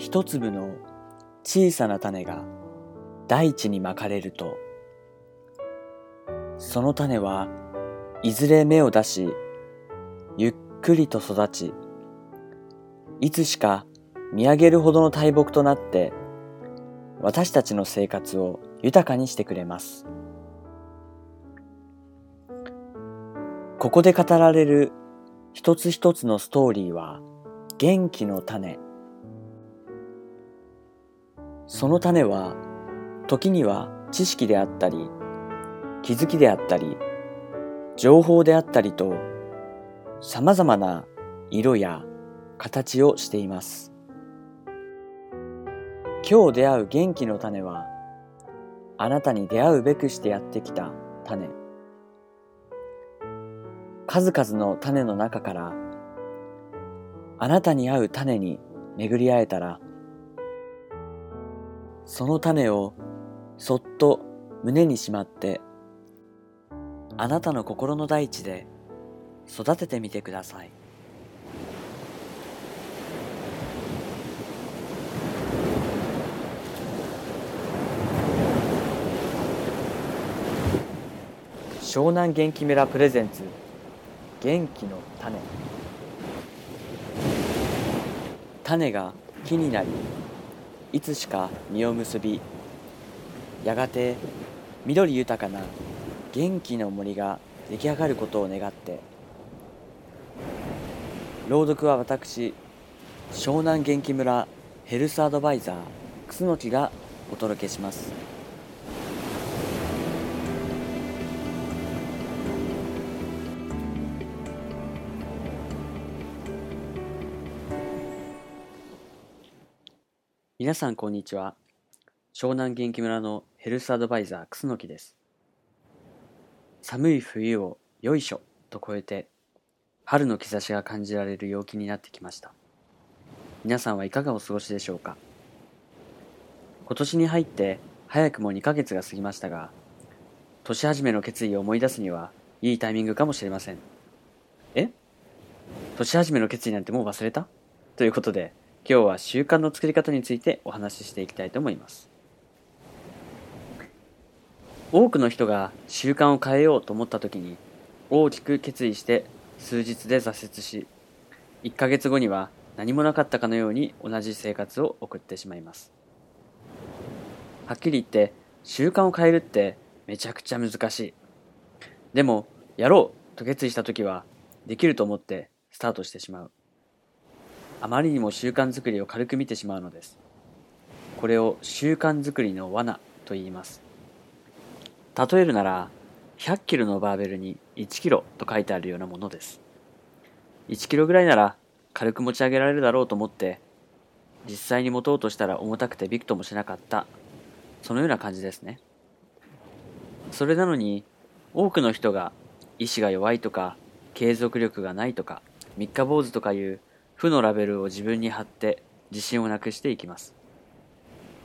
一粒の小さな種が大地にまかれると、その種はいずれ芽を出し、ゆっくりと育ち、いつしか見上げるほどの大木となって、私たちの生活を豊かにしてくれます。ここで語られる一つ一つのストーリーは元気の種。その種は時には知識であったり、気づきであったり、情報であったりと様々な色や形をしています。今日出会う元気の種はあなたに出会うべくしてやってきた種。数々の種の中からあなたに合う種に巡り会えたらその種をそっと胸にしまってあなたの心の大地で育ててみてください。湘南元気村プレゼンツ元気の種種が木になりいつしか実を結びやがて緑豊かな元気の森が出来上がることを願って朗読は私湘南元気村ヘルスアドバイザー楠木がお届けします。皆さんこんにちは。湘南元気村のヘルスアドバイザー、楠木です。寒い冬をよいしょと超えて、春の兆しが感じられる陽気になってきました。皆さんはいかがお過ごしでしょうか？今年に入って早くも2ヶ月が過ぎましたが、年始めの決意を思い出すにはいいタイミングかもしれません。え？年始めの決意なんてもう忘れた？ということで、今日は習慣の作り方についてお話ししていきたいと思います。多くの人が習慣を変えようと思った時に大きく決意して数日で挫折し、1ヶ月後には何もなかったかのように同じ生活を送ってしまいます。はっきり言って習慣を変えるってめちゃくちゃ難しい。でも、やろうと決意した時はできると思ってスタートしてしまう。あまりにも習慣づくりを軽く見てしまうのです。これを習慣づくりの罠と言います。例えるなら、100キロのバーベルに1キロと書いてあるようなものです。1キロぐらいなら軽く持ち上げられるだろうと思って、実際に持とうとしたら重たくてびくともしなかった。そのような感じですね。それなのに、多くの人が意志が弱いとか、継続力がないとか、三日坊主とかいう負のラベルを自分に貼って自信をなくしていきます。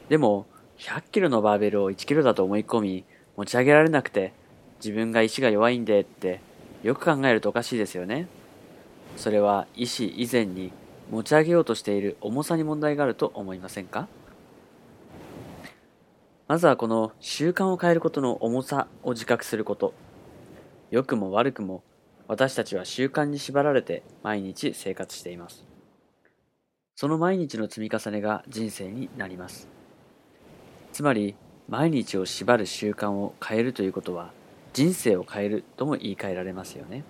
でも、100キロのバーベルを1キロだと思い込み、持ち上げられなくて、自分が意志が弱いんでって、よく考えるとおかしいですよね。それは意志以前に持ち上げようとしている重さに問題があると思いませんか？まずはこの習慣を変えることの重さを自覚すること。良くも悪くも私たちは習慣に縛られて毎日生活しています。その毎日の積み重ねが人生になります。つまり、毎日を縛る習慣を変えるということは、人生を変えるとも言い換えられますよね。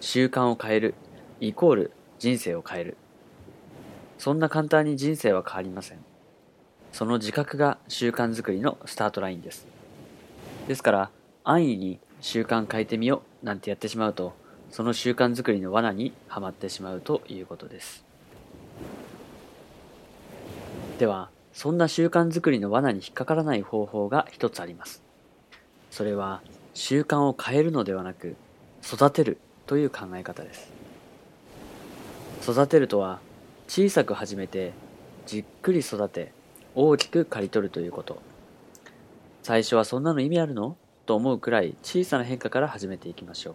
習慣を変える、イコール人生を変える。そんな簡単に人生は変わりません。その自覚が習慣づくりのスタートラインです。ですから、安易に習慣変えてみようなんてやってしまうと、その習慣づくりの罠にはまってしまうということです。では、そんな習慣づくりの罠に引っかからない方法が一つあります。それは、習慣を変えるのではなく、育てるという考え方です。育てるとは、小さく始めて、じっくり育て、大きく刈り取るということ。最初はそんなの意味あるの？と思うくらい小さな変化から始めていきましょう。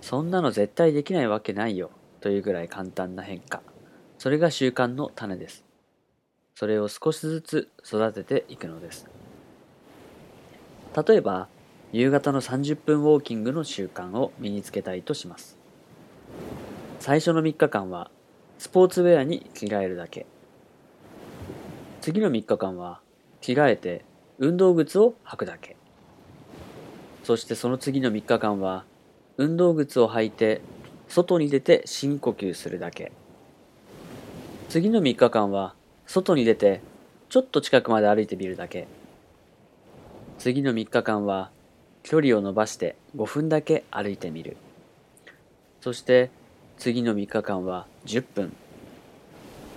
そんなの絶対できないわけないよというぐらい簡単な変化。それが習慣の種です。それを少しずつ育てていくのです例えば夕方の30分ウォーキングの習慣を身につけたいとします最初の3日間はスポーツウェアに着替えるだけ次の3日間は着替えて運動靴を履くだけそしてその次の3日間は運動靴を履いて外に出て深呼吸するだけ。次の3日間は外に出てちょっと近くまで歩いてみるだけ。次の3日間は距離を伸ばして5分だけ歩いてみる。そして次の3日間は10分。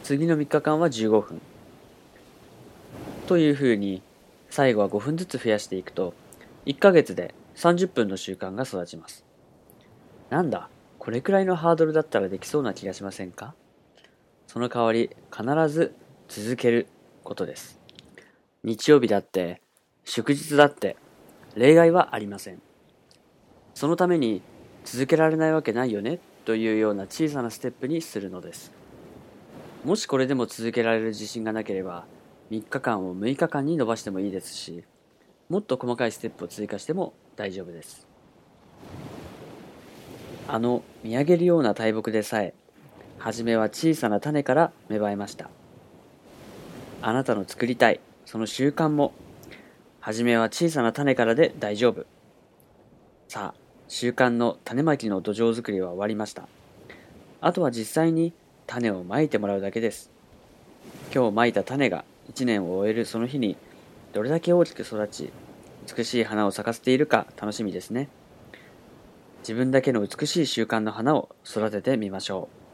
次の3日間は15分。というふうに最後は5分ずつ増やしていくと1ヶ月で30分の習慣が育ちます。なんだこれくらいのハードルだったらできそうな気がしませんか？その代わり必ず続けることです。日曜日だって祝日だって例外はありません。そのために続けられないわけないよね？というような小さなステップにするのです。もしこれでも続けられる自信がなければ3日間を6日間に伸ばしてもいいですしもっと細かいステップを追加しても大丈夫です。あの見上げるような大木でさえ初めは小さな種から芽生えました。あなたの作りたいその習慣も初めは小さな種からで大丈夫。さあ習慣の種まきの土壌作りは終わりました。あとは実際に種をまいてもらうだけです。今日まいた種が1年を終えるその日にどれだけ大きく育ち美しい花を咲かせているか楽しみですね。自分だけの美しい習慣の花を育ててみましょう。